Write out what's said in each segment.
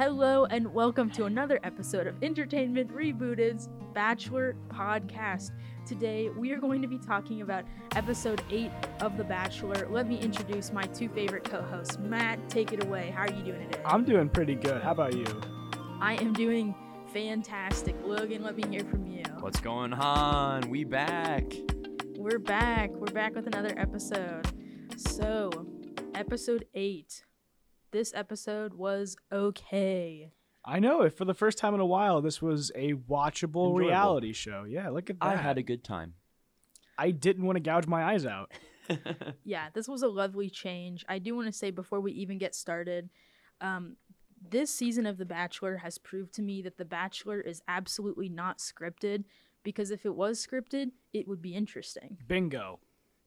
Hello and welcome to another episode of Entertainment Rebooted's Bachelor Podcast. Today we are going to be talking about episode 8 of The Bachelor. Let me introduce my two favorite co-hosts. Matt, take it away. How are you doing today? I'm doing pretty good. How about you? I am doing fantastic. Logan, let me hear from you. What's going on? We back. We're back. We're back with another episode. So, episode 8. This episode was okay. I know it for the first time in a while. This was a watchable Enjoyable. reality show. Yeah, look at that. I had a good time. I didn't want to gouge my eyes out. yeah, this was a lovely change. I do want to say before we even get started, um, this season of The Bachelor has proved to me that The Bachelor is absolutely not scripted because if it was scripted, it would be interesting. Bingo.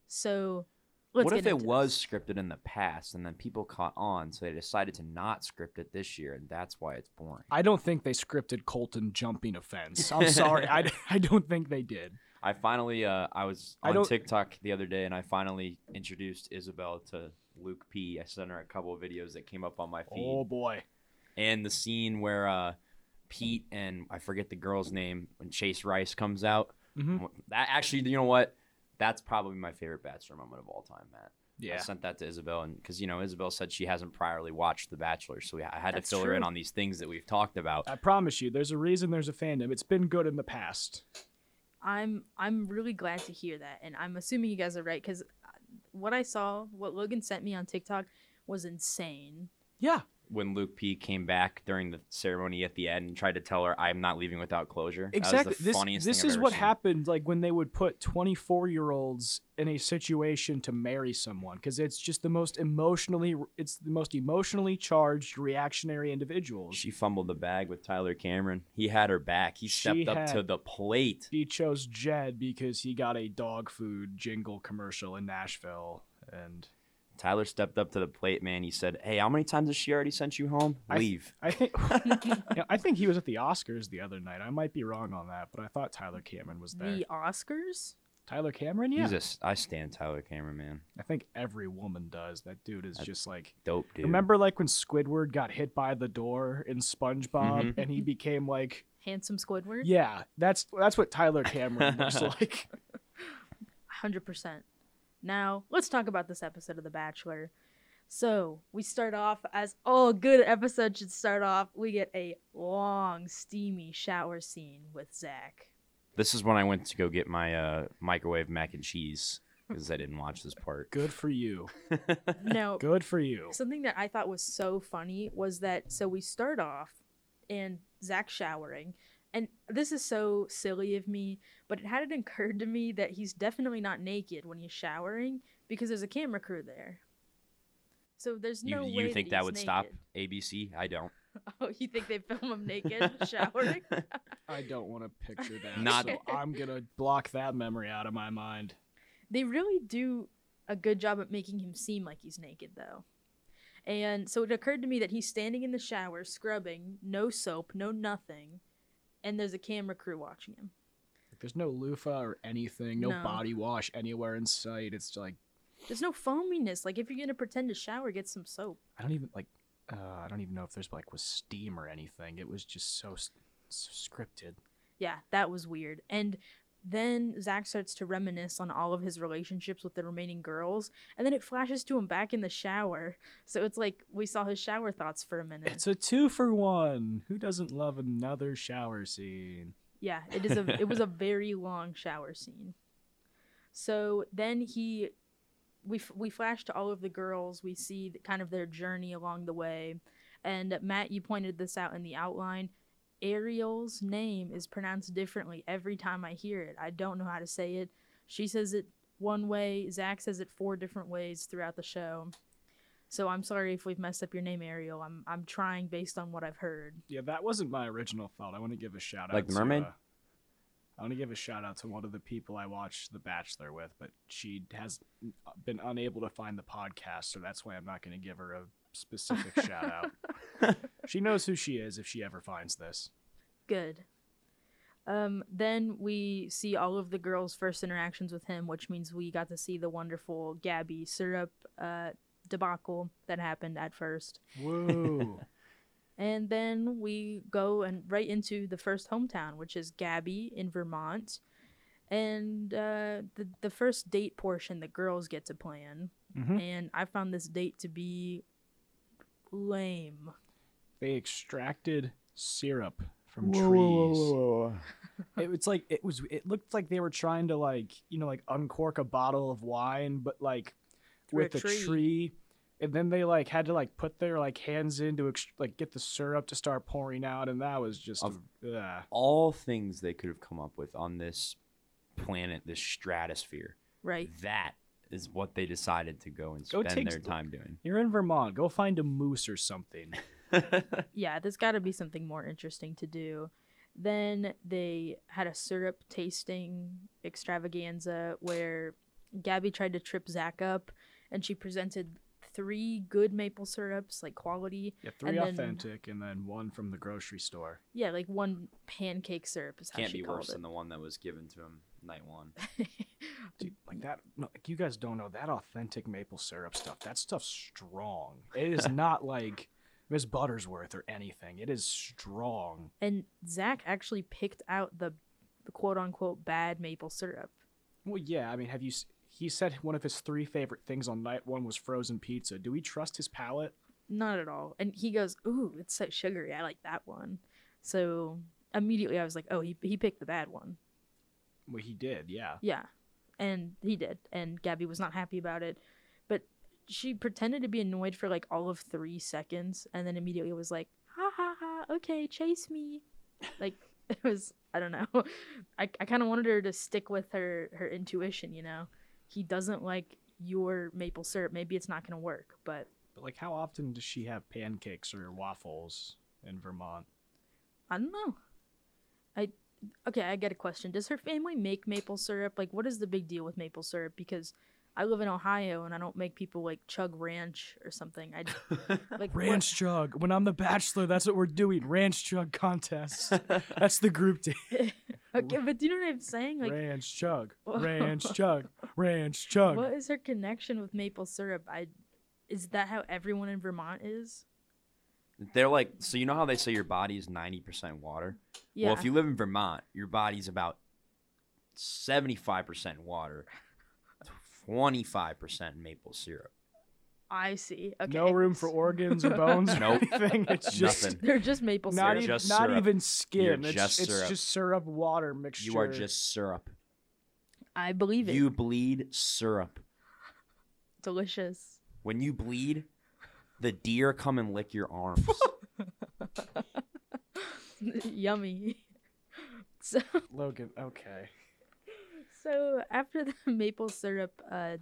So let's what if it was this. scripted in the past and then people caught on, so they decided to not script it this year, and that's why it's boring? I don't think they scripted Colton jumping a fence. I'm sorry. I, I don't think they did. I finally, uh, I was on don't- TikTok the other day, and I finally introduced Isabelle to Luke P. I sent her a couple of videos that came up on my feed, Oh boy. and the scene where uh, Pete and I forget the girl's name when Chase Rice comes out. Mhm. That actually, you know what? That's probably my favorite Bachelor moment of all time, Matt. Yeah. I sent that to Isabelle, and because you know Isabelle said she hasn't priorly watched The Bachelor, so we, I had That's to fill her in on these things that we've talked about. I promise you, there's a reason there's a fandom. It's been good in the past. I'm I'm really glad to hear that, and I'm assuming you guys are right because uh, what I saw, what Logan sent me on TikTok, was insane. Yeah. When Luke P came back during the ceremony at the end and tried to tell her, "I'm not leaving without closure." Exactly. That was the this this is what seen. happened like when they would put 24 year olds in a situation to marry someone because it's just the most emotionally it's the most emotionally charged reactionary individuals. She fumbled the bag with Tyler Cameron. He had her back. He stepped She up to the plate. he chose Jed because he got a dog food jingle commercial in Nashville and Tyler stepped up to the plate, man. He said, "Hey, how many times has she already sent you home? I- Leave." I think yeah, I think he was at the Oscars the other night. I might be wrong on that, but I thought Tyler Cameron was there. The Oscars. Tyler Cameron, yeah. He's a s- I stand Tyler Cameron, man. I think every woman does. That dude is I- just like Dope dude. Remember like when Squidward got hit by the door in SpongeBob Mhm. and he became like Handsome Squidward. yeah, that's that's what Tyler Cameron looks like. Hundred percent. Now let's talk about this episode of The Bachelor. So we start off as all good episodes should start off. We get a long, steamy shower scene with Zach. This is when I went to go get my uh, microwave mac and cheese because I didn't watch this part. Good for you. no. Good for you. something that I thought was so funny was that so we start off and Zach showering. And this is so silly of me, but it hadn't occurred to me that he's definitely not naked when he's showering because there's a camera crew there. So there's You, no you way think that, that he's would stop. ABC? I don't. Oh, you think they film him naked showering? I don't want to picture that. Not- so I'm gonna block that memory out of my mind. They really do a good job at making him seem like he's naked, though. And so it occurred to me that he's standing in the shower, scrubbing, no soap, no nothing, and there's a camera crew watching him. Like, there's no loofah or anything, no, No. body wash anywhere in sight. It's like There's no foaminess. Like if you're gonna pretend to shower, get some soap. I don't even like uh, I don't even know if there's like was steam or anything. It was just so, so scripted. Yeah, that was weird. And then Zach starts to reminisce on all of his relationships with the remaining girls, and then it flashes to him back in the shower. So it's like we saw his shower thoughts for a minute. It's a two for one. Who doesn't love another shower scene? Yeah, it is a it was a very long shower scene. So then he we f- we flash to all of the girls. We see the, kind of their journey along the way. And Matt, you pointed this out in the outline. Ariel's name is pronounced differently every time I hear it. I don't know how to say it. She says it one way, Zach says it four different ways throughout the show. So I'm sorry if we've messed up your name, Ariel. I'm I'm trying based on what I've heard. Yeah, that wasn't my original thought. I want to give a shout out. Like the to, mermaid? uh, I want to give a shout out to one of the people I watched The Bachelor with, but she has been unable to find the podcast, so that's why I'm not going to give her a specific shout out. She knows who she is if she ever finds this. Good. Um, then we see all of the girls' first interactions with him, which means we got to see the wonderful Gabby syrup uh, debacle that happened at first. Woo. And then we go and right into the first hometown, which is Gabby in Vermont. And uh, the the first date portion the girls get to plan. Mhm. And I found this date to be lame. They extracted syrup from trees. It was like it was. It looked like they were trying to like you know like uncork a bottle of wine, but like Through with a tree. tree. And then they like had to like put their like hands in to ex- like get the syrup to start pouring out, and that was just Of- uh, All things they could have come up with on this planet, this stratosphere. Right. That is what they decided to go and Go spend take their time doing. You're in Vermont. Go find a moose or something. Yeah, there's got to be something more interesting to do. Then they had a syrup tasting extravaganza where Gabby tried to trip Zach up and she presented three good maple syrups, like quality. Yeah, three And then- authentic, and then one from the grocery store. Yeah, like one pancake syrup is how Can't she be called worse it. than the one that was given to him night one. Dude, like that. No, like you guys don't know that authentic maple syrup stuff. That stuff's strong. It is not like Miss Buttersworth or anything. It is strong. and Zach actually picked out the, the quote unquote bad maple syrup. Well, yeah. I mean, have you? He said one of his three favorite things on night one was frozen pizza. Do we trust his palate? Not at all. And he goes, "Ooh, it's so sugary. I like that one." So immediately I was like, "Oh, he he picked the bad one." Well, he did. Yeah. Yeah, and he did. And Gabby was not happy about it, but she pretended to be annoyed for like all of three seconds, and then immediately was like, "Ha ha ha! Okay, chase me." Like it was, I don't know. I I kind of wanted her to stick with her her intuition. You know, he doesn't like your maple syrup. Maybe it's not gonna work, but But like, how often does she have pancakes or waffles in Vermont? I don't know. I okay, I get a question. Does her family make maple syrup? Like what is the big deal with maple syrup? Because I live in Ohio and I don't make people like chug ranch or something. I like what- Ranch chug. When I'm the bachelor, that's what we're doing. Ranch chug contest. that's the group day. okay, but do you know what I'm saying? Like ranch chug. Ranch chug. Ranch chug. what is her connection with maple syrup? I is that how everyone in Vermont is? They're like, so you know how they say your body is 90% water? Yeah. Well, if you live in Vermont, your body's about 75% water, 25% maple syrup. I see. Okay. No room for organs or bones or Nope. anything. It's just Nothing. They're just maple not, syrup. even, just not syrup. even skin. You're it's just it's syrup. just syrup water mixture. You are just syrup. I believe it. You bleed syrup. Delicious. When you bleed, the deer come and lick your arms. Yummy. So Logan. Okay. So after the maple syrup uh,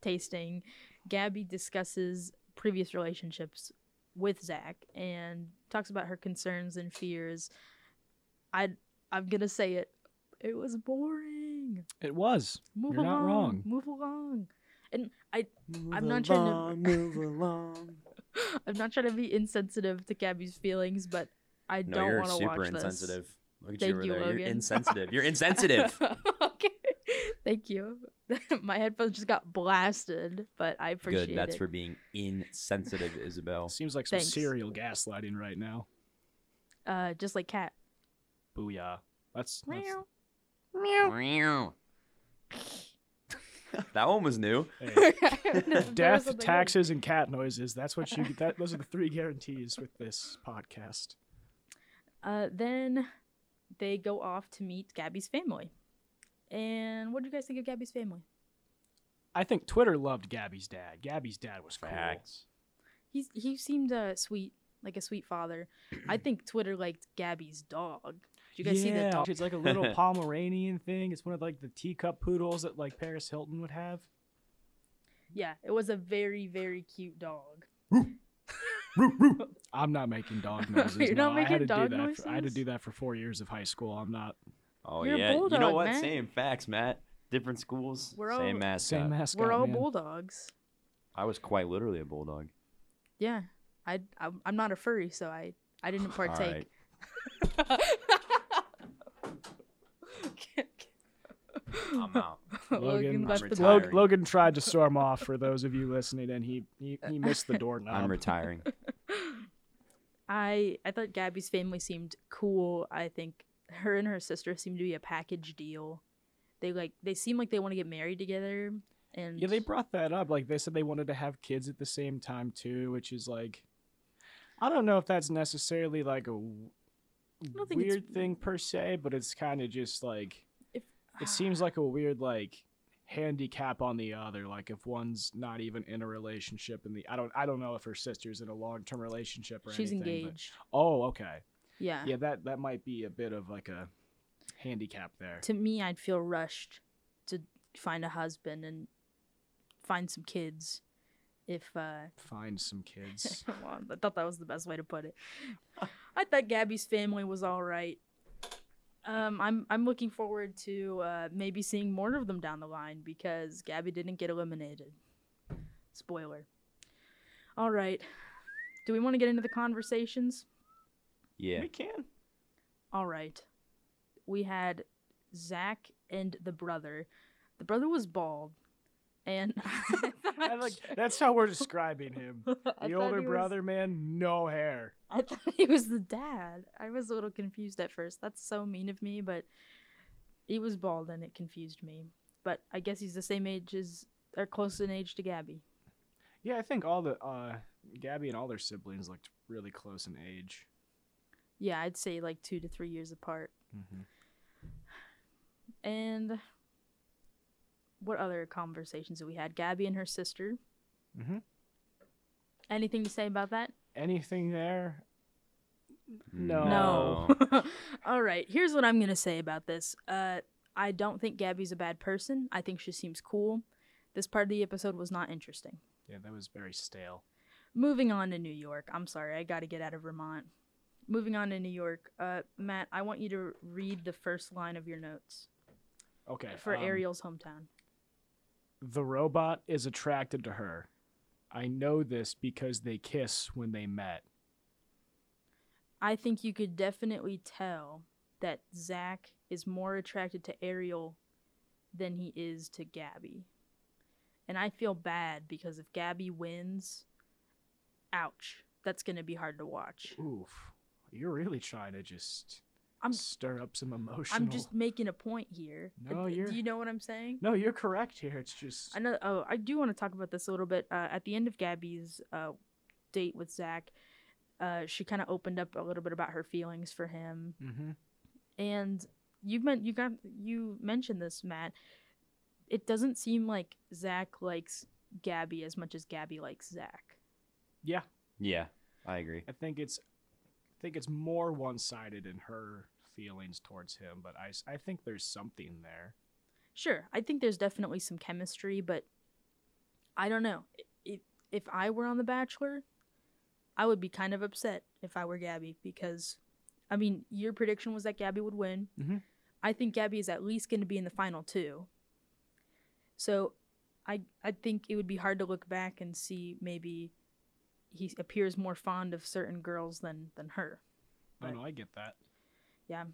tasting, Gabby discusses previous relationships with Zach and talks about her concerns and fears. I I'm gonna say it. It was boring. It was. Move You're along. not wrong. Move along. And I Move I'm not trying to- move along. I'm not trying to be insensitive to Gabby's feelings, but I No, don't want to super watch this. insensitive. Look at Thank you over you, there. Logan. You're insensitive. You're insensitive. okay. Thank you. My headphones just got blasted, but I appreciate it. Good. That's it. for being insensitive, Isabelle. Seems like some Thanks. serial gaslighting right now. uh, just like cat. Booyah. That's, that's Meow. Meow. that one was new. hey, There was death, taxes, and cat noises. That's what you. That those are the three guarantees with this podcast. Uh, then they go off to meet Gabby's family. And what do you guys think of Gabby's family? I think Twitter loved Gabby's dad. Gabby's dad was cool. Facts. He's he seemed uh, sweet, like a sweet father. I think Twitter liked Gabby's dog. Did you guys see the Yeah, dog? It's like a little Pomeranian thing. It's one of like the teacup poodles that like Paris Hilton would have. Yeah, it was a very very cute dog. I'm not making dog noises. You're no. not I had making to dog do that. For, I had to do that for four years of high school. I'm not Oh You're a yeah. you know what? Matt. Same facts, Matt. Different schools. We're all- same mascot. same mascot. We're all man. bulldogs. I was quite literally a bulldog. Yeah, I I'm, I'm not a furry, so I I didn't All partake. right. I'm out. Logan, left I'm the retiring. Log- Logan tried to storm off for those of you listening, and he he, he missed the doorknob. I'm retiring. I I thought Gabby's family seemed cool. I think her and her sister seem to be a package deal. They like they seem like they want to get married together. And Yeah, they brought that up. Like they said they wanted to have kids at the same time too, which is like I don't know if that's necessarily like a w- don't think it's- weird thing per se, but it's kind of just like If- it seems like a weird like handicap on the other like if one's not even in a relationship and the I don't I don't know if her sister's in a long-term relationship or she's anything. but- engaged. oh, okay. Yeah. Yeah, that that might be a bit of like a handicap there. To me, I'd feel rushed to find a husband and find some kids. If uh, Find some kids. well, I thought that was the best way to put it. I thought Gabby's family was all right. Um, I'm I'm looking forward to uh, maybe seeing more of them down the line because Gabby didn't get eliminated. Spoiler. All right. Do we want to get into the conversations? Yeah. We can. All right. We had Zach and the brother. The brother was bald, and I like that's how we're describing him. The older he was- brother, man, no hair. I thought he was the dad. I was a little confused at first. That's so mean of me, but he was bald and it confused me. But I guess he's the same age as, or close in age to Gabby. Yeah, I think all the uh Gabby and all their siblings looked really close in age. Yeah, I'd say like two to three years apart. Mm-hmm. And what other conversations that we had? Gabby and her sister. Mm-hmm. Anything to say about that? Anything there? No. No. All right. Here's what I'm gonna say about this. Uh, I don't think Gabby's a bad person. I think she seems cool. This part of the episode was not interesting. Yeah, that was very stale. Moving on to New York. I'm sorry, I got to get out of Vermont. Moving on to New York. Uh, Matt, I want you to read the first line of your notes Okay. for um, Ariel's hometown. The robot is attracted to her. I know this because they kiss when they met. I think you could definitely tell that Zach is more attracted to Ariel than he is to Gabby. And I feel bad because if Gabby wins, ouch, that's going to be hard to watch. Oof. You're really trying to just I'm- stir up some emotion. I'm just making a point here. No, Uh, you're- Do you know what I'm saying? No, you're correct here. It's just I know. Oh, I do want to talk about this a little bit. Uh, at the end of Gabby's uh, date with Zach, uh, she kind of opened up a little bit about her feelings for him, mm-hmm. and you've meant you got you mentioned this, Matt. It doesn't seem like Zach likes Gabby as much as Gabby likes Zach. Yeah, Yeah, I agree. I think it's I think it's more one-sided in her feelings towards him, but I, I think there's something there. Sure, I think there's definitely some chemistry, but I don't know. If if I were on The Bachelor, I would be kind of upset if I were Gabby because, I mean, your prediction was that Gabby would win. Mhm. I think Gabby is at least going to be in the final two. So, I I think it would be hard to look back and see maybe he appears more fond of certain girls than than her. No, Right. no, I get that. Yeah.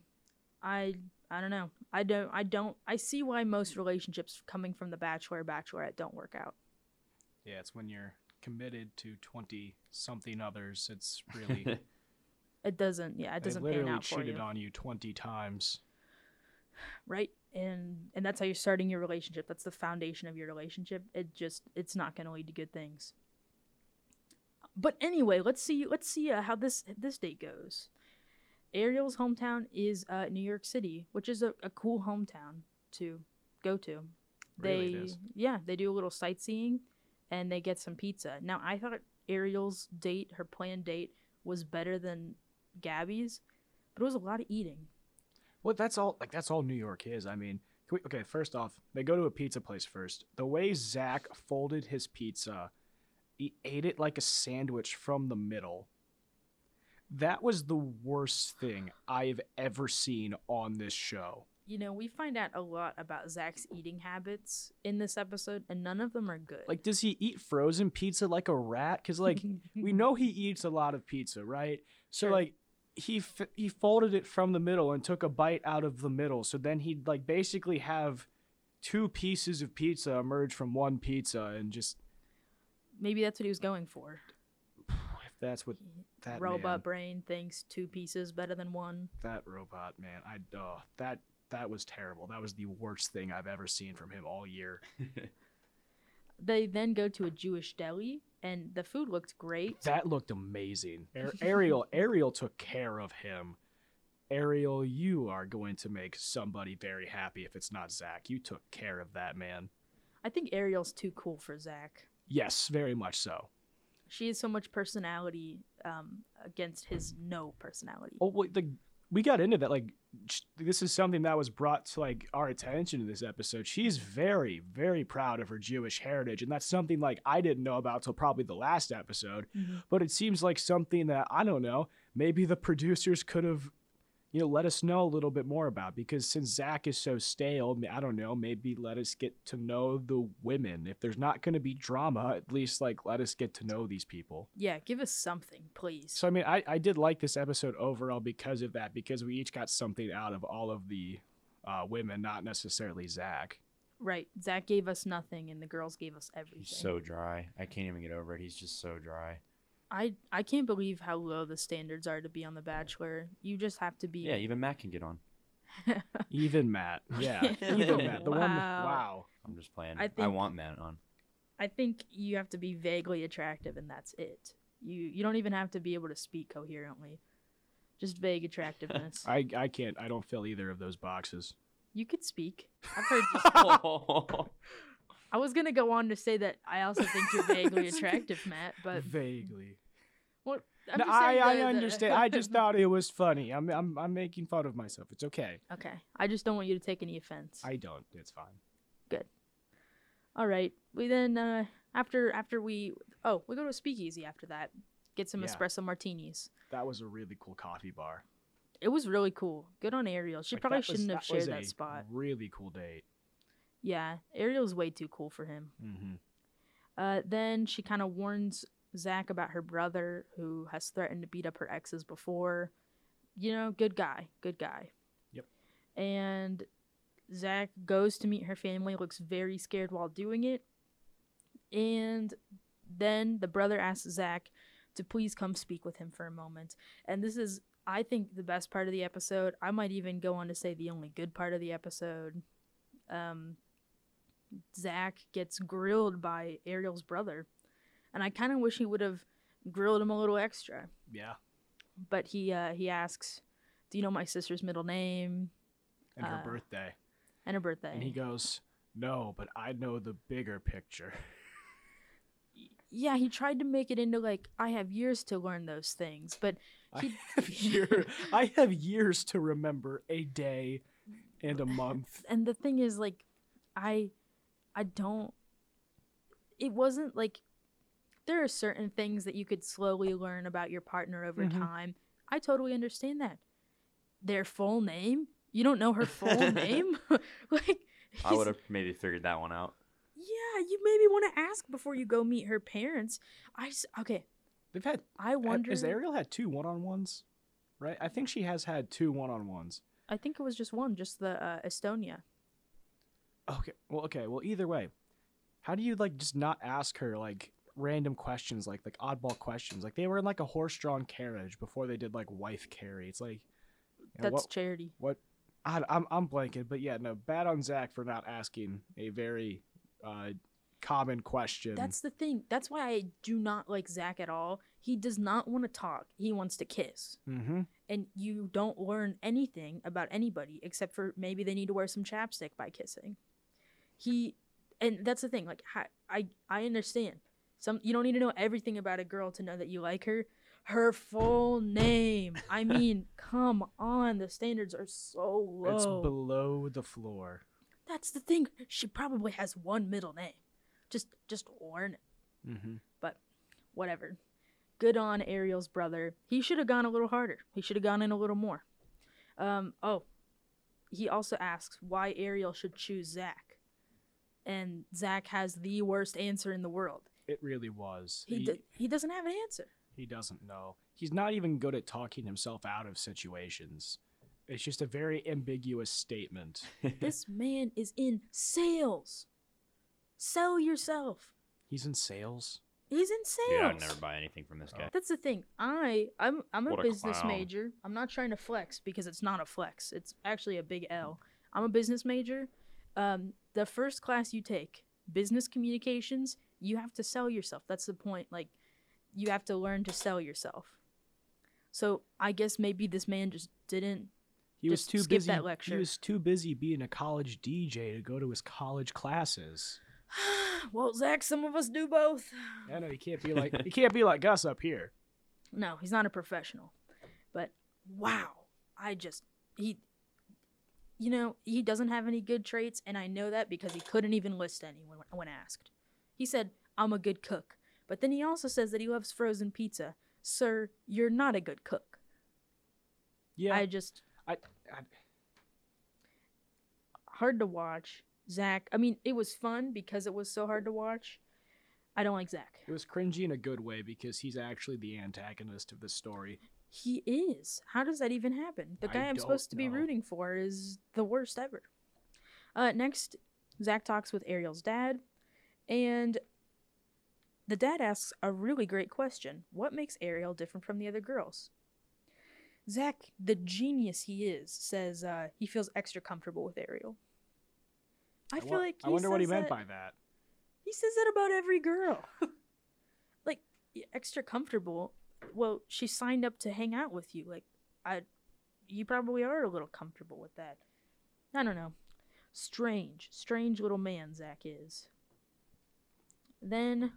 I I don't know. I don't I don't I see why most relationships coming from the bachelor or bachelorette don't work out. Yeah, it's when you're committed to 20 something others, it's really It doesn't yeah, it doesn't pan literally out for cheated you. on you 20 times. Right? And and that's how you're starting your relationship. That's the foundation of your relationship. It just it's not going to lead to good things. But anyway, let's see let's see uh, how this this date goes. Ariel's hometown is uh, New York City, which is a, a cool hometown to go to. They Really is. yeah, they do a little sightseeing and they get some pizza. Now I thought Ariel's date, her planned date, was better than Gabby's, but it was a lot of eating. Well, that's all. Like that's all New York is. I mean, can we, okay. First off, they go to a pizza place first. The way Zach folded his pizza, he ate it like a sandwich from the middle. That was the worst thing I've ever seen on this show. You know, we find out a lot about Zach's eating habits in this episode, and none of them are good. Like, does he eat frozen pizza like a rat? Because like we know he eats a lot of pizza, right? So Sure. like he f- he folded it from the middle and took a bite out of the middle. So then he'd like basically have two pieces of pizza emerge from one pizza and just maybe that's what he was going for. if that's what That robot man, brain thinks two pieces better than one. that robot man, I uh, that that was terrible. That was the worst thing I've ever seen from him all year. They then go to a Jewish deli, and the food looked great. That looked amazing. Ar- Ariel Ariel took care of him. Ariel, you are going to make somebody very happy if it's not Zach. You took care of that man. I think Ariel's too cool for Zach. Yes, very much so. She has so much personality um, against his no personality. Oh, wait, the we got into that. Like, this is something that was brought to like our attention in this episode. She's very, very proud of her Jewish heritage, and that's something like I didn't know about till probably the last episode. Mhm. But it seems like something that I don't know. Maybe the producers could have, you know, let us know a little bit more about because since Zach is so stale, I don't know. Maybe let us get to know the women. If there's not going to be drama, at least like let us get to know these people. Yeah, give us something, please. So I mean, I, I did like this episode overall because of that, because we each got something out of all of the uh, women, not necessarily Zach. right. Zach gave us nothing, and the girls gave us everything. He's so dry. I can't even get over it. He's just so dry. I I can't believe how low the standards are to be on The Bachelor. You just have to be. Yeah, even Matt can get on. Even Matt, yeah, even Matt, the one. Wow. Wow, I'm just playing. I think, I, want Matt on. I think you have to be vaguely attractive, and that's it. You you don't even have to be able to speak coherently. Just vague attractiveness. I I can't. I don't fill either of those boxes. you could speak. I've heard. You I was gonna go on to say that I also think you're vaguely attractive, Matt. But Vaguely. What? I'm No, I I the- the- understand. I just thought it was funny. I'm I'm I'm making fun of myself. It's okay. okay. I just don't want you to take any offense. I don't. It's fine. Good. All right. We then uh after after we oh we go to a speakeasy after that. Get some Yeah. espresso martinis. That was a really cool coffee bar. It was really cool. Good on Ariel. She Like, probably was- shouldn't have that shared that spot. Really cool date. Yeah, Ariel's way too cool for him. Mm-hmm. Uh, then she kind of warns Zach about her brother, who has threatened to beat up her exes before. You know, good guy, good guy. Yep. And Zach goes to meet her family, looks very scared while doing it. And then the brother asks Zach to please come speak with him for a moment. And this is, I think, the best part of the episode. I might even go on to say the only good part of the episode. Um, Zach gets grilled by Ariel's brother. And I kind of wish he would have grilled him a little extra. Yeah. But he uh, he asks, "Do you know my sister's middle name And her Uh, birthday. and her birthday?" And he goes, "No, but I know the bigger picture." yeah, he tried to make it into like I have years to learn those things, but I have, year, I have years to remember a day and a month. and the thing is like I I don't it wasn't like there are certain things that you could slowly learn about your partner over Mhm. time. I totally understand that. Their full name? You don't know her full name? like I would have maybe figured that one out. Yeah, you maybe want to ask before you go meet her parents. I okay. They've had. I wonder. Has Ariel had two one-on-ones? Right. I think she has had two one-on-ones. I think it was just one, just the uh, Estonia. Okay. Well, okay. Well, either way, how do you like just not ask her like random questions, like like oddball questions? Like they were in like a horse-drawn carriage before they did like wife carry. It's like you know, That's what, charity. what I, I'm I'm blanking, but yeah, no, bad on Zach for not asking a very uh, common question. That's the thing. That's why I do not like Zach at all. He does not want to talk. He wants to kiss. mm-hmm. And you don't learn anything about anybody except for maybe they need to wear some chapstick by kissing. He, and that's the thing. Like I, I, I understand. Some you don't need to know everything about a girl to know that you like her. Her full name. I mean, come on. The standards are so low. It's below the floor. That's the thing. She probably has one middle name. Just, just learn it. Mm-hmm. But whatever. Good on Ariel's brother. He should have gone a little harder. He should have gone in a little more. Um, oh, he also asks why Ariel should choose Zach. And Zach has the worst answer in the world. It really was. He, he, do- he doesn't have an answer. he doesn't know. He's not even good at talking himself out of situations. It's just a very ambiguous statement. This man is in sales. Sell yourself. He's in sales. He's in sales. Yeah, I'd never buy anything from this guy. That's the thing. I I'm I'm a What a business clown. major. I'm not trying to flex because it's not a flex. It's actually a big L. I'm a business major. Um, the first class you take, business communications, you have to sell yourself. That's the point. Like, you have to learn to sell yourself. So I guess maybe this man just didn't. He was too skip busy. that lecture. He was too busy being a college DJ to go to his college classes. well, Zach, some of us do both. I know you can't be like you can't be like Gus up here. No, he's not a professional. But wow, I just he you know, he doesn't have any good traits and I know that because he couldn't even list any when, when asked. He said, "I'm a good cook." But then he also says that he loves frozen pizza. Sir, you're not a good cook. Yeah, I just I, I hard to watch. Zach, I mean, it was fun because it was so hard to watch. I don't like Zach. it was cringy in a good way because he's actually the antagonist of the story. He is. How does that even happen? The guy I'm supposed to be rooting for is the worst ever. Uh, next, Zach talks with Ariel's dad, and the dad asks a really great question What makes Ariel different from the other girls? Zach, the genius he is, says uh, he feels extra comfortable with Ariel. I, feel wa- like I wonder what he meant that- by that. he says that about every girl. like extra comfortable. Well, she signed up to hang out with you. Like I you probably are a little comfortable with that. I don't know. Strange, strange little man Zach is. Then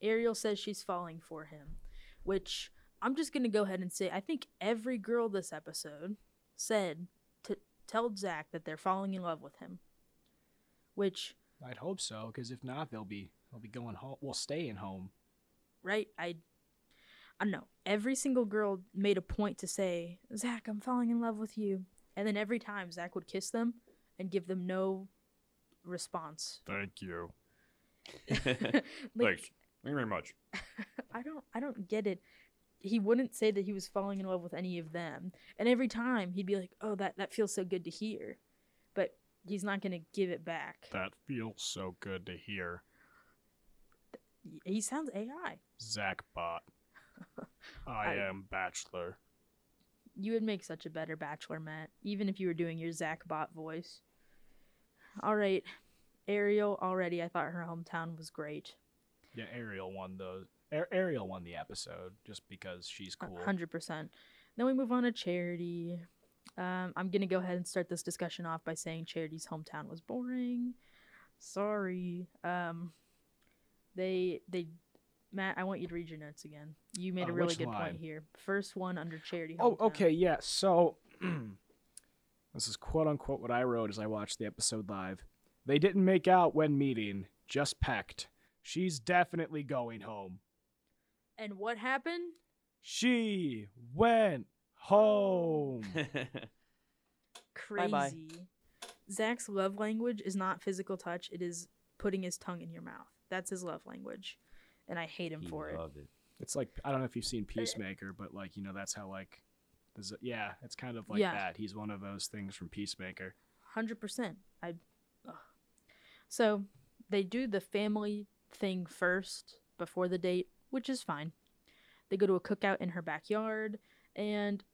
Ariel says she's falling for him, which I'm just going to go ahead and say I think every girl this episode said to tell Zach that they're falling in love with him. Which I'd hope so, because if not, they'll be they'll be going home. Well, staying home. right? I I don't know. Every single girl made a point to say, Zach, I'm falling in love with you. And then every time Zach would kiss them and give them no response. Thank you. like, Thank you very much. I don't I don't get it. He wouldn't say that he was falling in love with any of them. And every time he'd be like, Oh, that, that feels so good to hear. But he's not gonna give it back. That feels so good to hear. He sounds AI. Zach Bot. I, I- am Bachelor. You would make such a better bachelor, Matt, even if you were doing your Zach Bot voice. All right, Ariel. Already, I thought her hometown was great. Yeah, Ariel won the Ar- Ariel won the episode just because she's cool. Hundred percent. Then we move on to Charity. Um, I'm gonna go ahead and start this discussion off by saying Charity's hometown was boring. Sorry. Um, they they Matt, I want you to read your notes again. You made Uh, a really good line? point here. First one under Charity. Oh, okay, yeah. So this is quote unquote what I wrote as I watched the episode live. They didn't make out when meeting, just pecked. She's definitely going home. And what happened? She went home. Crazy. Bye-bye. Zach's love language is not physical touch. It is putting his tongue in your mouth. That's his love language, and I hate him He for it. loved it. It's like I don't know if you've seen uh, Peacemaker, but like you know that's how like, there's yeah, it's kind of like Yeah. that. He's one of those things from Peacemaker. Hundred percent. I. So they do the family thing first before the date, which is fine. They go to a cookout in her backyard, and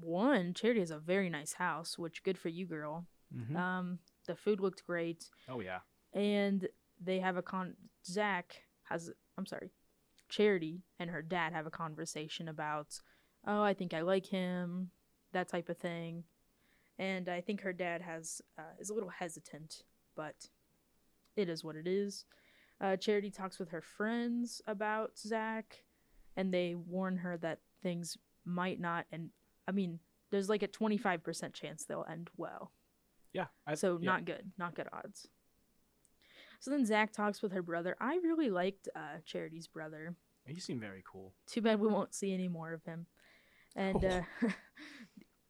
one Charity has a very nice house, which good for you, girl. Mhm. Um, the food looked great, Oh yeah, and they have a con. Zach has. I'm sorry, Charity and her dad have a conversation about, oh, I think I like him, that type of thing, and I think her dad has uh, is a little hesitant, but it is what it is. Uh, Charity talks with her friends about Zach, and they warn her that things might not, and I mean, there's like a 25% chance they'll end well. yeah. I, So yeah. not good, not good odds. So then Zach talks with her brother. I really liked uh, Charity's brother. He seemed very cool. Too bad we won't see any more of him. And uh,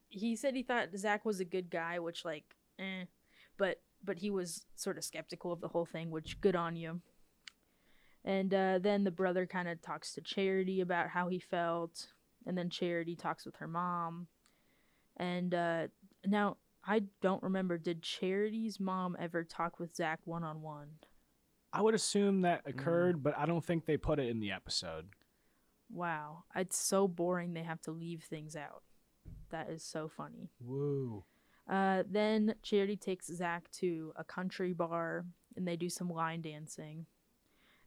he said he thought Zach was a good guy, which like, eh, but but he was sort of skeptical of the whole thing, which good on you. And uh, then the brother kind of talks to Charity about how he felt, and then Charity talks with her mom. And uh, now I don't remember. Did Charity's mom ever talk with Zach one on one? I would assume that Mm. occurred, but I don't think they put it in the episode. Wow, it's so boring. They have to leave things out. That is so funny. Woo. Uh, then Charity takes Zach to a country bar, and they do some line dancing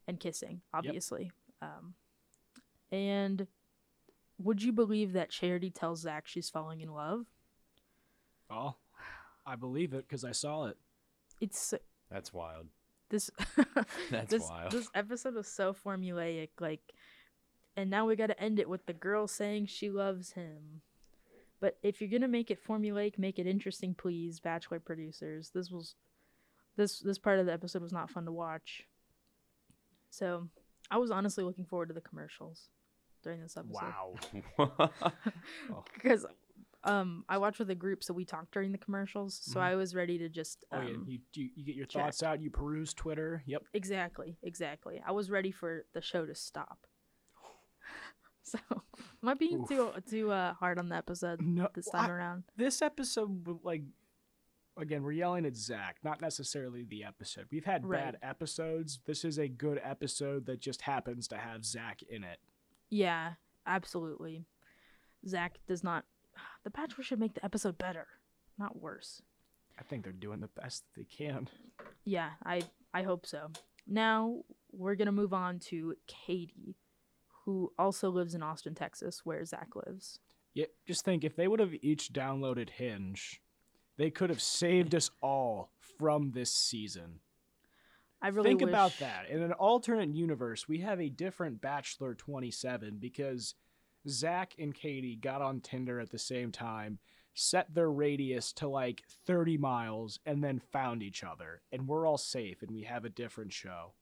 and kissing, obviously. Um, and would you believe that Charity tells Zach she's falling in love? Well, I believe it because I saw it. It's That's wild. this. That's this, wild. This episode was so formulaic, like, and now we got to end it with the girl saying she loves him. But if you're gonna make it formulaic, make it interesting, please, Bachelor producers. This was, this this part of the episode was not fun to watch. So, I was honestly looking forward to the commercials during this episode. Wow. Because, um, I watched with a group, so we talked during the commercials. So Mhm. I was ready to just, Oh um, yeah, you, you you get your check. thoughts out. You peruse Twitter. Yep. Exactly, exactly. I was ready for the show to stop. So, am I being too too uh, hard on the episode No, this time I- around? this episode like again we're yelling at zach not necessarily the episode we've had Right. bad episodes this is a good episode that just happens to have zach in it Yeah, absolutely. Zach does not. The Bachelor should make the episode better, not worse. i think they're doing the best they can Yeah, I I hope so. Now we're gonna move on to Katie, who also lives in Austin, Texas, where Zach lives. yeah just think if they would have each downloaded hinge they could have saved us all from this season I really think about that in an alternate universe we have a different bachelor 27 because zach and katie got on tinder at the same time set their radius to like 30 miles and then found each other and we're all safe and we have a different show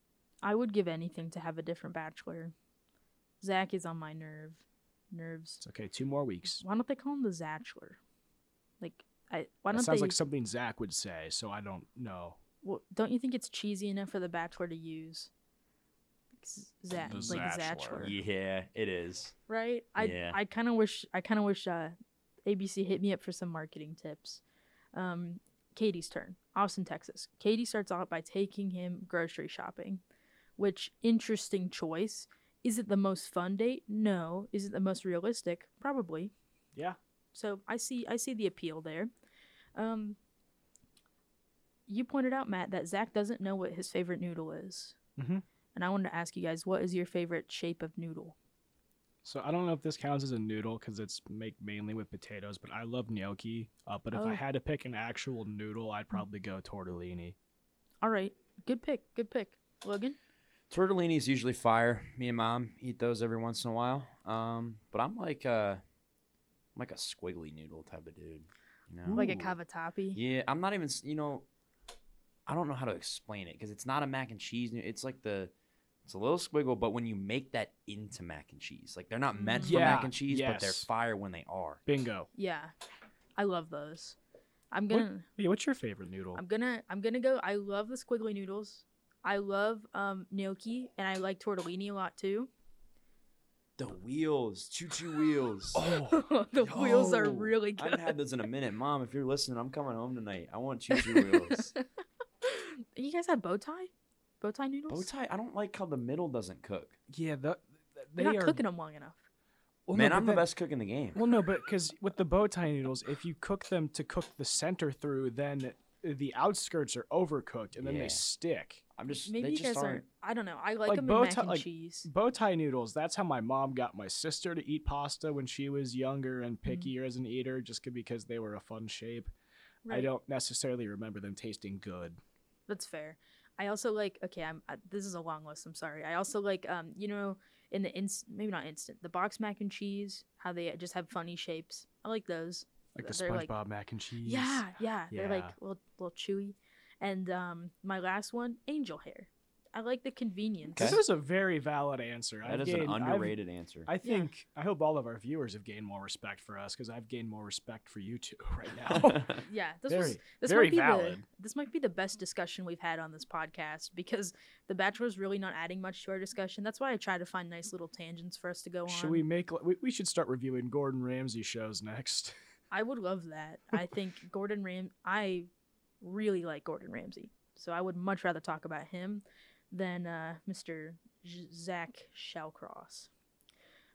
I would give anything to have a different Bachelor. Zach is on my nerve, nerves. it's okay two more weeks Why don't they call him the Zatchler? Like, I why that don't it sounds they? like something zach would say so i don't know well, don't you think it's cheesy enough for the Bachelor to use? Zach, The like Zatchler. Zatchler, yeah, it is. right? I Yeah. I kind of wish I kind of wish uh, ABC hit me up for some marketing tips. Um, Katie's turn, Austin, Texas. Katie starts out by taking him grocery shopping, which interesting choice. Is it the most fun date? No. Is it the most realistic? Probably. yeah So I see I see the appeal there. Um, you pointed out Matt that Zach doesn't know what his favorite noodle is, Mm-hmm. and I wanted to ask you guys, what is your favorite shape of noodle? so i don't know if this counts as a noodle because it's made mainly with potatoes but i love gnocchi uh, but if Oh. i had to pick an actual noodle i'd probably go tortellini All right, good pick, good pick, Logan. Tortellini is usually fire. Me and mom eat those every once in a while. Um, but I'm like a, I'm like a squiggly noodle type of dude. You know? Like a cavatappi. Yeah, I'm not even. You know, I don't know how to explain it because it's not a mac and cheese. noo- It's like the, it's a little squiggle, but when you make that into mac and cheese, like they're not meant for Yeah, mac and cheese, but they're fire when they are. bingo Yeah, I love those. I'm gonna, yeah what's your favorite noodle I'm gonna, I'm gonna go. I love the squiggly noodles. I love um gnocchi, and I like tortellini a lot too. The wheels, choo choo wheels. oh the wheels are really good. I good. haven't had those in a minute, mom. If you're listening, I'm coming home tonight. I want choo choo wheels. you guys have bow tie, bow tie noodles. Bow tie. I don't like how the middle doesn't cook. yeah the, they You're not are cooking them long enough. well, Man, no, I'm the then- best cook in the game. Well, no, but because with the bow tie noodles, if you cook them to cook the center through, then the outskirts are overcooked and then Yeah. they stick. I'm just Maybe they you just guys aren't. aren't. I don't know. I like, Like them bow in mac and like- cheese. Bow tie noodles, that's how my mom got my sister to eat pasta when she was younger and pickier as an eater, just because they were a fun shape. I don't necessarily remember them tasting good. That's fair. I also like. Okay, I'm. I, this is a long list. I'm sorry. I also like. Um, you know, in the inst, maybe not instant, the box mac and cheese. How they just have funny shapes. I like those. Like the SpongeBob like- mac and cheese. Yeah, yeah, They're like Yeah. little, little chewy. And um, my last one, angel hair. I like the convenience. This is a very valid answer. That I've is gained- an I've- underrated answer. I Yeah. think I hope all of our viewers have gained more respect for us because I've gained more respect for you two right now. Yeah, this Very- was this very might be valid. the this might be the best discussion we've had on this podcast because the Bachelor is really not adding much to our discussion. That's why I try to find nice little tangents for us to go on. should we make? We, we should start reviewing Gordon Ramsay shows next. I would love that. I think Gordon Ram. I really like Gordon Ramsay, so I would much rather talk about him than uh, Mr. J- Zach Shallcross.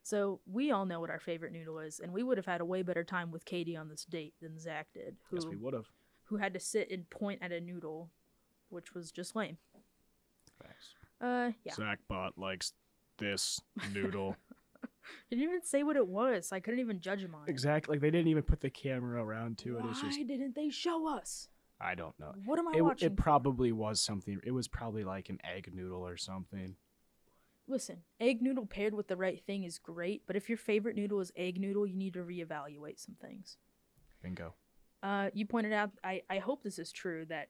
So we all know what our favorite noodle is, and we would have had a way better time with Katie on this date than Zach did, who Yes, we would have. who had to sit and point at a noodle, which was just lame. Facts. Uh, yeah. Zach Bot likes this noodle. Didn't even say what it was. I couldn't even judge him on it. exactly. Like they didn't even put the camera around to it. Why just didn't they show us? I don't know. What am I It, watching? it probably was something. It was probably like an egg noodle or something. Listen, egg noodle paired with the right thing is great, but if your favorite noodle is egg noodle, you need to reevaluate some things. Bingo. Uh, you pointed out, I, I hope this is true, that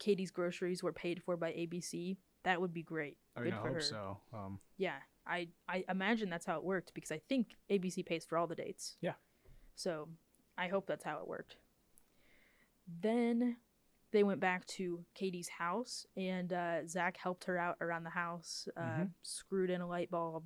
Kaity's groceries were paid for by ABC. That would be great. I mean, Good I for hope her. so. Um, Yeah, I, I imagine that's how it worked because I think ABC pays for all the dates. Yeah. So I hope that's how it worked. Then they went back to Kaity's house, and uh, Zach helped her out around the house, uh, Mhm. screwed in a light bulb.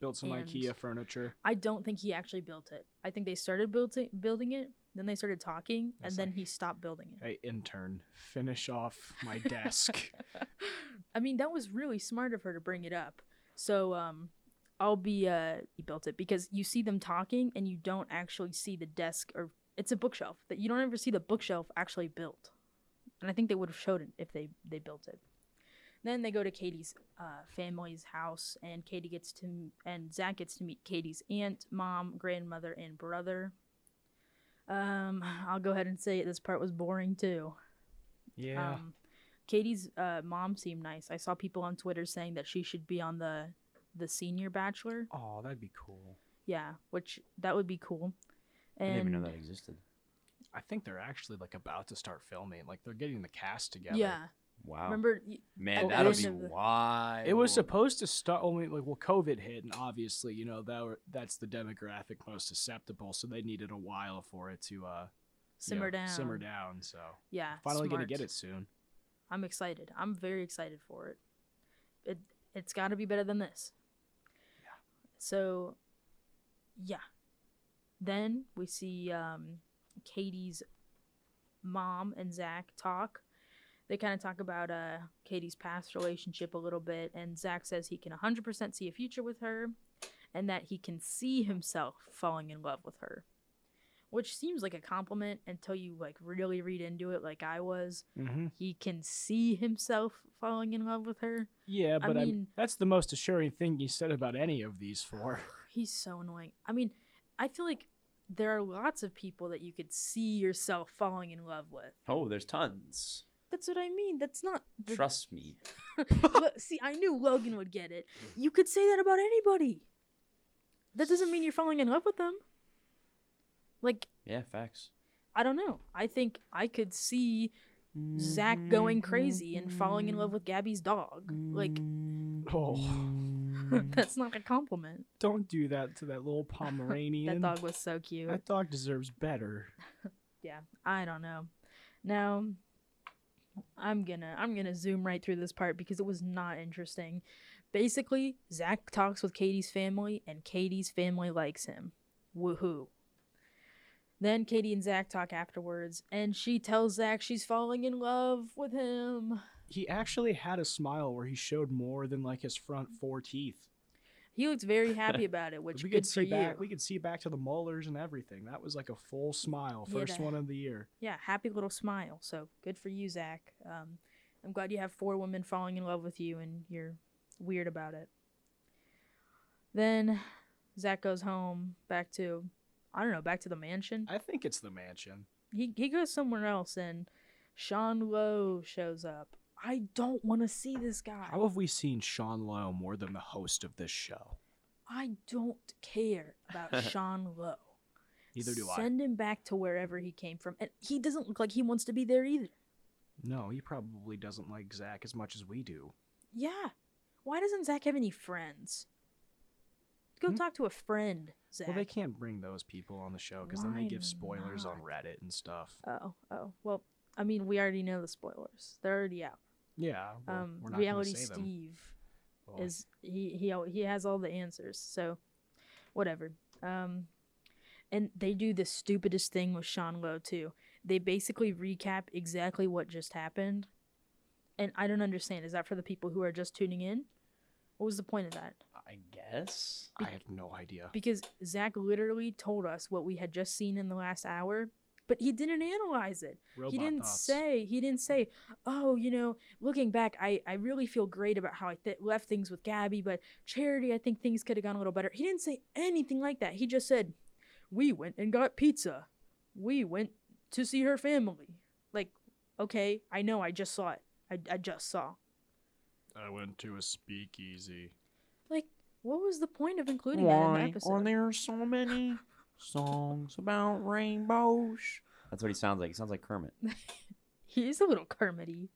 built some And- IKEA furniture. I don't think he actually built it. I think they started building building it, then they started talking, That's and then he stopped building it. Hey, intern, finish off my desk. I mean, that was really smart of her to bring it up. So, um, I'll be uh, he built it because you see them talking and you don't actually see the desk or it's a bookshelf that you don't ever see the bookshelf actually built. And I think they would have showed it if they they built it. Then they go to Kaity's uh, family's house, and Kaity gets to and Zach gets to meet Kaity's aunt, mom, grandmother, and brother. Um, I'll go ahead and say it. This part was boring too. yeah. Um, Kaity's uh, mom seemed nice. I saw people on Twitter saying that she should be on the the senior bachelor. oh, that'd be cool. Yeah, which that would be cool. I didn't even know that existed. I think they're actually like about to start filming. Like they're getting the cast together. yeah, Wow. remember? Man, at that'll be of the- wild. It was supposed to start only like well, COVID hit, and obviously, you know that were, that's the demographic most susceptible. So they needed a while for it to uh, you Simmer know, down. Simmer down. So Yeah, finally gonna get it soon. I'm excited. I'm very excited for it. It it's got to be better than this. Yeah. So, yeah. Then we see um, Kaity's mom and Zach talk. They kind of talk about uh, Kaity's past relationship a little bit, and Zach says he can 100% see a future with her, and that he can see himself falling in love with her, which seems like a compliment until you like really read into it, like I was Mm-hmm. he can see himself falling in love with her. Yeah, but I mean- that's the most assuring thing he said about any of these four. He's so annoying. I mean, I feel like there are lots of people that you could see yourself falling in love with. Oh, there's tons. That's what I mean. That's not. The, Trust me. Look, see, I knew Logan would get it. You could say that about anybody. That doesn't mean you're falling in love with them. Like, Yeah, facts. I don't know. I think I could see Zach going crazy and falling in love with Gabi's dog. Like, Oh, Mm. that's not a compliment. don't do that to that little Pomeranian. That dog was so cute. That dog deserves better. yeah i don't know now i'm gonna i'm gonna zoom right through this part because it was not interesting basically zach talks with kaity's family and kaity's family likes him woohoo then kaity and zach talk afterwards and she tells zach she's falling in love with him He actually had a smile where he showed more than like his front four teeth. he looks very happy about it which we good could for see you back. We could see back to the molars and everything. That was like a full smile, first a- one of the year. yeah happy little smile so good for you zach um, i'm glad you have four women falling in love with you and you're weird about it then zach goes home back to i don't know back to the mansion I think it's the mansion. he, he goes somewhere else and sean lowe shows up i don't want to see this guy How have we seen Sean Lowe more than the host of this show? i don't care about sean lowe Neither do I. send him back to wherever he came from and he doesn't look like he wants to be there either No, he probably doesn't like Zach as much as we do. Yeah. Why doesn't Zach have any friends? Go Hmm? talk to a friend, Zach. Well, they can't bring those people on the show because then they give spoilers on? Reddit and stuff. Oh, oh. Well, I mean, we already know the spoilers. They're already out. Yeah, well, um, we're not reality say. Steve Well, is he he he has all the answers. So, whatever. Um, and they do the stupidest thing with Sean Lowe too. They basically recap exactly what just happened, And I don't understand. Is that for the people who are just tuning in? What was the point of that? I guess. I have no idea. Because Zach literally told us what we had just seen in the last hour, but he didn't analyze it. Robot he didn't thoughts. say he didn't say oh you know looking back i i really feel great about how i th- left things with gabi but charity i think things could have gone a little better. He didn't say anything like that. He just said we went and got pizza. We went to see her family. Like okay i know i just saw it. I, I just saw. I went to a speakeasy. like what was the point of including that in the episode? there are so many songs about rainbows? That's what he sounds like. He sounds like Kermit. he's a little kermity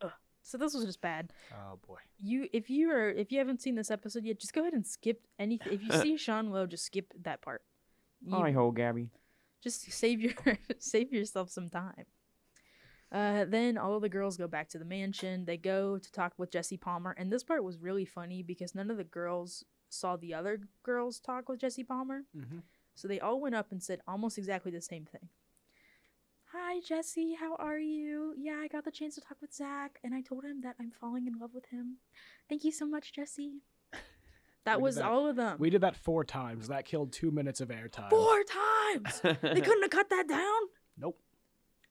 Ugh. so this was just bad Oh boy. you if you are if you haven't seen this episode yet just go ahead and skip anything if you see sean lowe just skip that part You- Hi ho, Gabi. just save your save yourself some time uh, then all of the girls go back to the mansion they go to talk with jesse palmer and this part was really funny because none of the girls saw the other girls talk with jesse palmer Mm-hmm. So they all went up and said almost exactly the same thing hi jesse how are you yeah i got the chance to talk with zach and i told him that i'm falling in love with him thank you so much jesse that We was that- all of them We did that four times. That killed two minutes of airtime. four times they couldn't have cut that down Nope.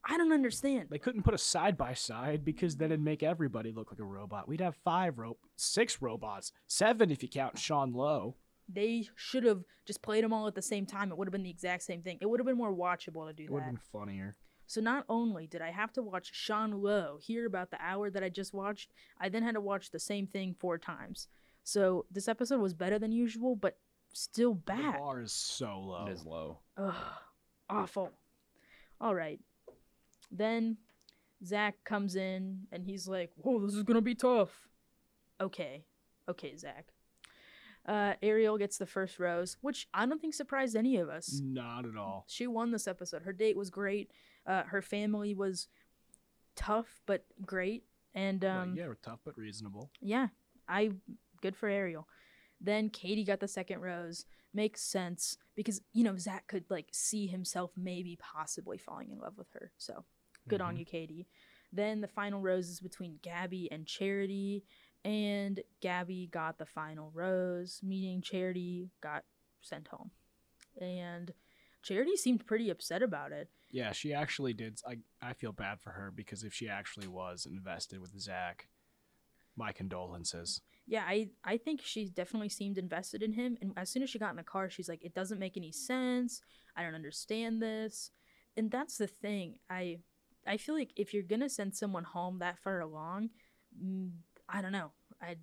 I don't understand. They couldn't put a side by side because then it'd make everybody look like a robot. We'd have five rope, six robots, seven if you count Sean Lowe. They should have just played them all at the same time. It would have been the exact same thing. It would have been more watchable to do It would have been funnier. So not only did I have to watch Sean Lowe hear about the hour that I just watched, I then had to watch the same thing four times. So this episode was better than usual, but still The bad. bar is so low. It is low. Ugh, awful. All right. Then Zach comes in and he's like, Whoa, this is going to be tough. Okay. Okay, Zach. Uh, Ariel gets the first rose, which I don't think surprised any of us. Not at all. She won this episode. Her date was great. Uh, her family was tough but great. And um, yeah, tough but reasonable. yeah, I good for Ariel. Then Kaity got the second rose. Makes sense because you know Zach could like see himself maybe possibly falling in love with her. So good on Mhm. you, Kaity. Then the final rose is between Gabi and Charity, and Gabi got the final rose, meaning Charity got sent home. And Charity seemed pretty upset about it. Yeah, she actually did. I, I feel bad for her because if she actually was invested with Zach, my condolences. Yeah, I I think she definitely seemed invested in him. And as soon as she got in the car, she's like, "It doesn't make any sense. I don't understand this." And that's the thing. I I feel like if you're gonna send someone home that far along, I don't know. I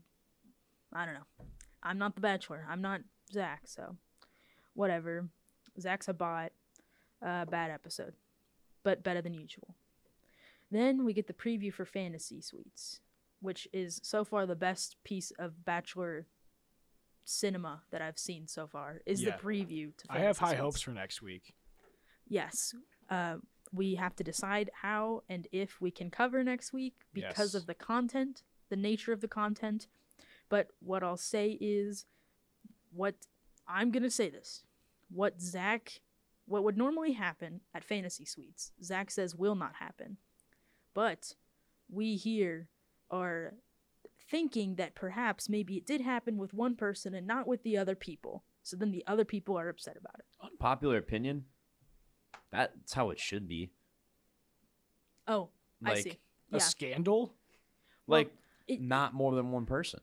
I don't know. I'm not the Bachelor. I'm not Zach. So whatever. Zach's a bot. Uh, bad episode, but better than usual. Then we get the preview for Fantasy Suites which is so far the best piece of bachelor cinema that I've seen so far is Yeah. the preview to I have high Suites. hopes for next week. Yes. Uh, we have to decide how and if we can cover next week because Yes. of the content, the nature of the content. But what I'll say is what I'm going to say this. What Zach, what would normally happen at Fantasy Suites, Zach says will not happen. But we here are thinking that perhaps maybe it did happen with one person and not with the other people. So then the other people are upset about it. Unpopular opinion. That's how it should be. Oh, I Like, see. A scandal? Well, like it- not more than one person.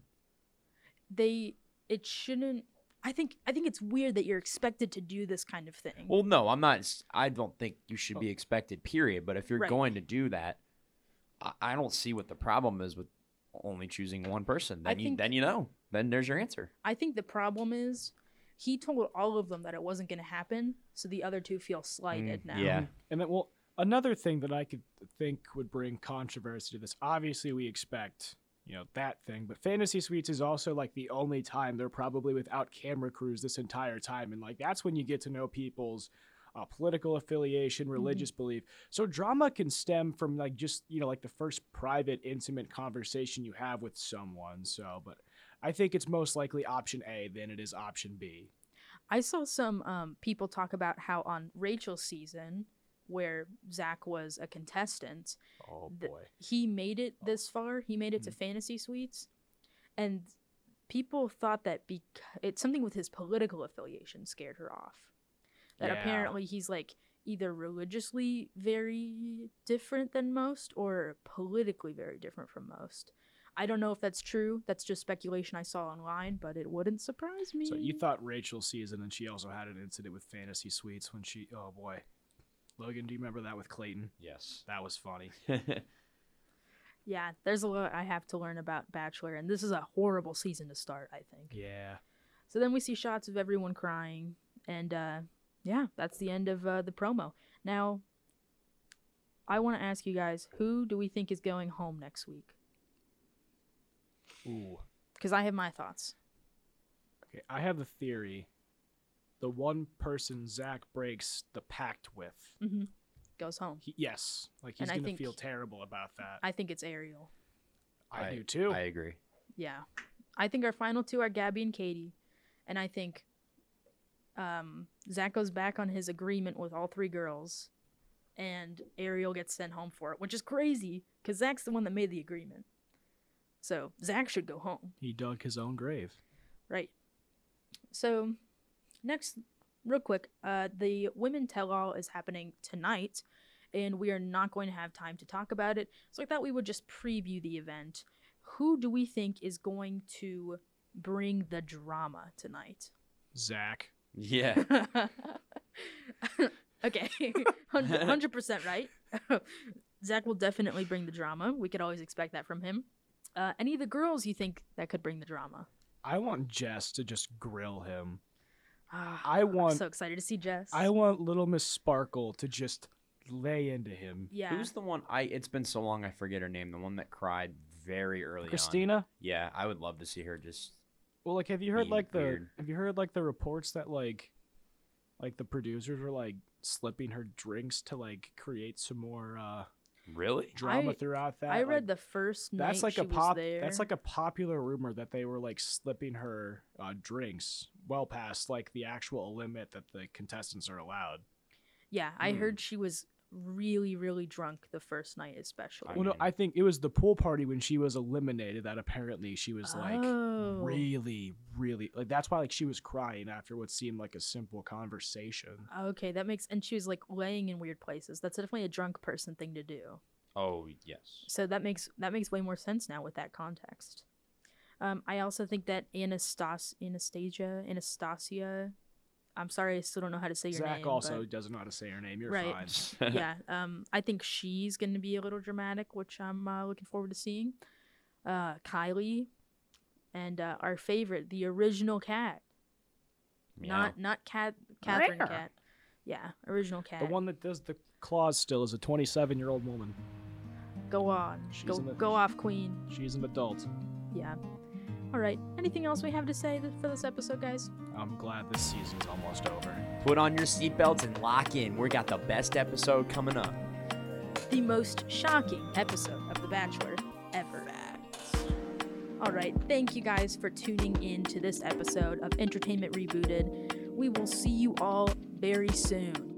they it shouldn't I think I think it's weird that you're expected to do this kind of thing. Well, no, I'm not. I don't think you should be expected. Period. But if you're Right. going to do that, I, I don't see what the problem is with only choosing one person. I Then you think- then you know. Then there's your answer. I think the problem is he told all of them that it wasn't going to happen, so the other two feel slighted Mm, now. yeah. And then, well, another thing that I could think would bring controversy to this. Obviously, we expect you know that thing, but Fantasy Suites is also like the only time they're probably without camera crews this entire time, and like that's when you get to know people's uh, political affiliation, religious belief. So drama can stem from like just you know like the first private, intimate conversation you have with someone. So, but I think it's most likely option A than it is option B. I saw some um, people talk about how on Rachel's season, where Zach was a contestant, Oh boy. he made it oh. this far. He made it to mm-hmm. fantasy suites, and people thought that bec- it's something with his political affiliation scared her off. That Yeah. apparently he's like either religiously very different than most or politically very different from most. I don't know if that's true. That's just speculation I saw online, but it wouldn't surprise me. So you thought Rachel season, and she also had an incident with fantasy suites when she. Oh boy. Logan, do you remember that with Clayton? Yes. That was funny. yeah, there's a lot I have to learn about Bachelor, and this is a horrible season to start. I think. Yeah. So then we see shots of everyone crying, and uh, yeah, that's the end of uh, the promo. Now, I want to ask you guys, who do we think is going home next week? Ooh. Because I have my thoughts. Okay, I have a theory. The one person Zach breaks the pact with, hmm Goes home. he, yes, like he's And gonna think- feel terrible about that. I think it's Ariel. I, do too. I agree. Yeah, I think our final two are Gabi and Kaity, and I think um, Zach goes back on his agreement with all three girls, and Ariel gets sent home for it, which is crazy because Zach's the one that made the agreement. So Zach should go home. he dug his own grave. Right. So, next, real quick, uh, the women tell all is happening tonight, and we are not going to have time to talk about it. So, I thought we would just preview the event. Who do we think is going to bring the drama tonight? Zach. Yeah. okay, 100% right. Zach will definitely bring the drama. We could always expect that from him. Uh, any of the girls you think that could bring the drama? I want Jess to just grill him. Ah, I I'm want so excited to see Jess. I want little Miss Sparkle to just lay into him. yeah. Who's the one? I. It's been so long. I forget her name. The one that cried very early. on. Christina? Yeah, I would love to see her just. Well, like have you heard Be like the weird. have you heard like the reports that like like the producers were like slipping her drinks to like create some more uh Really? drama I- throughout that? I Like, read the first night that's like she a pop that's like a popular rumor that they were like slipping her uh, drinks well past like the actual limit that the contestants are allowed. yeah, I Hmm. heard she was really, really drunk the first night, especially. I well, no, I think it was the pool party when she was eliminated that apparently she was like Oh. really, really like that's why like she was crying after what seemed like a simple conversation. Okay, that makes and she was like laying in weird places. That's definitely a drunk person thing to do. Oh yes. So that makes that makes way more sense now with that context. Um, I also think that Anastas Anastasia Anastasia, I'm sorry, I still don't know how to say your Zach name. Zach also but- doesn't know how to say her name. You're Right. fine. yeah, um, I think she's going to be a little dramatic, which I'm uh, looking forward to seeing. Uh, Kylee, and uh, our favorite, the original cat, Meow. not not cat Catherine Rare. cat. Yeah, original cat. The one that does the claws still is a 27 year old woman. Go on, She's go in the- go off, Queen. She's an adult. Yeah. All right. Anything else we have to say for this episode, guys? I'm glad this season's almost over. Put on your seatbelts and lock in. We got the best episode coming up. The most shocking episode of The Bachelor ever. All right. Thank you guys for tuning in to this episode of Entertainment Rebooted. We will see you all very soon.